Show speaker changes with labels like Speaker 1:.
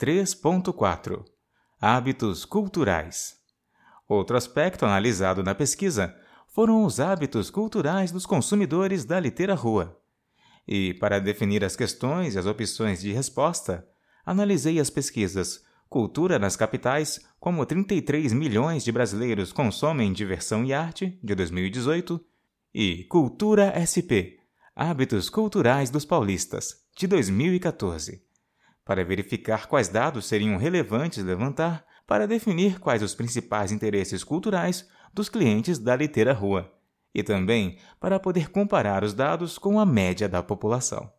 Speaker 1: 3.4 Hábitos culturais. Outro aspecto analisado na pesquisa foram os hábitos culturais dos consumidores da litera rua. E, para definir as questões e as opções de resposta, analisei as pesquisas Cultura nas capitais, como 33 milhões de brasileiros consomem diversão e arte, de 2018, e Cultura SP Hábitos Culturais dos Paulistas, de 2014 para verificar quais dados seriam relevantes levantar para definir quais os principais interesses culturais dos clientes da Litera Rua, e também para poder comparar os dados com a média da população.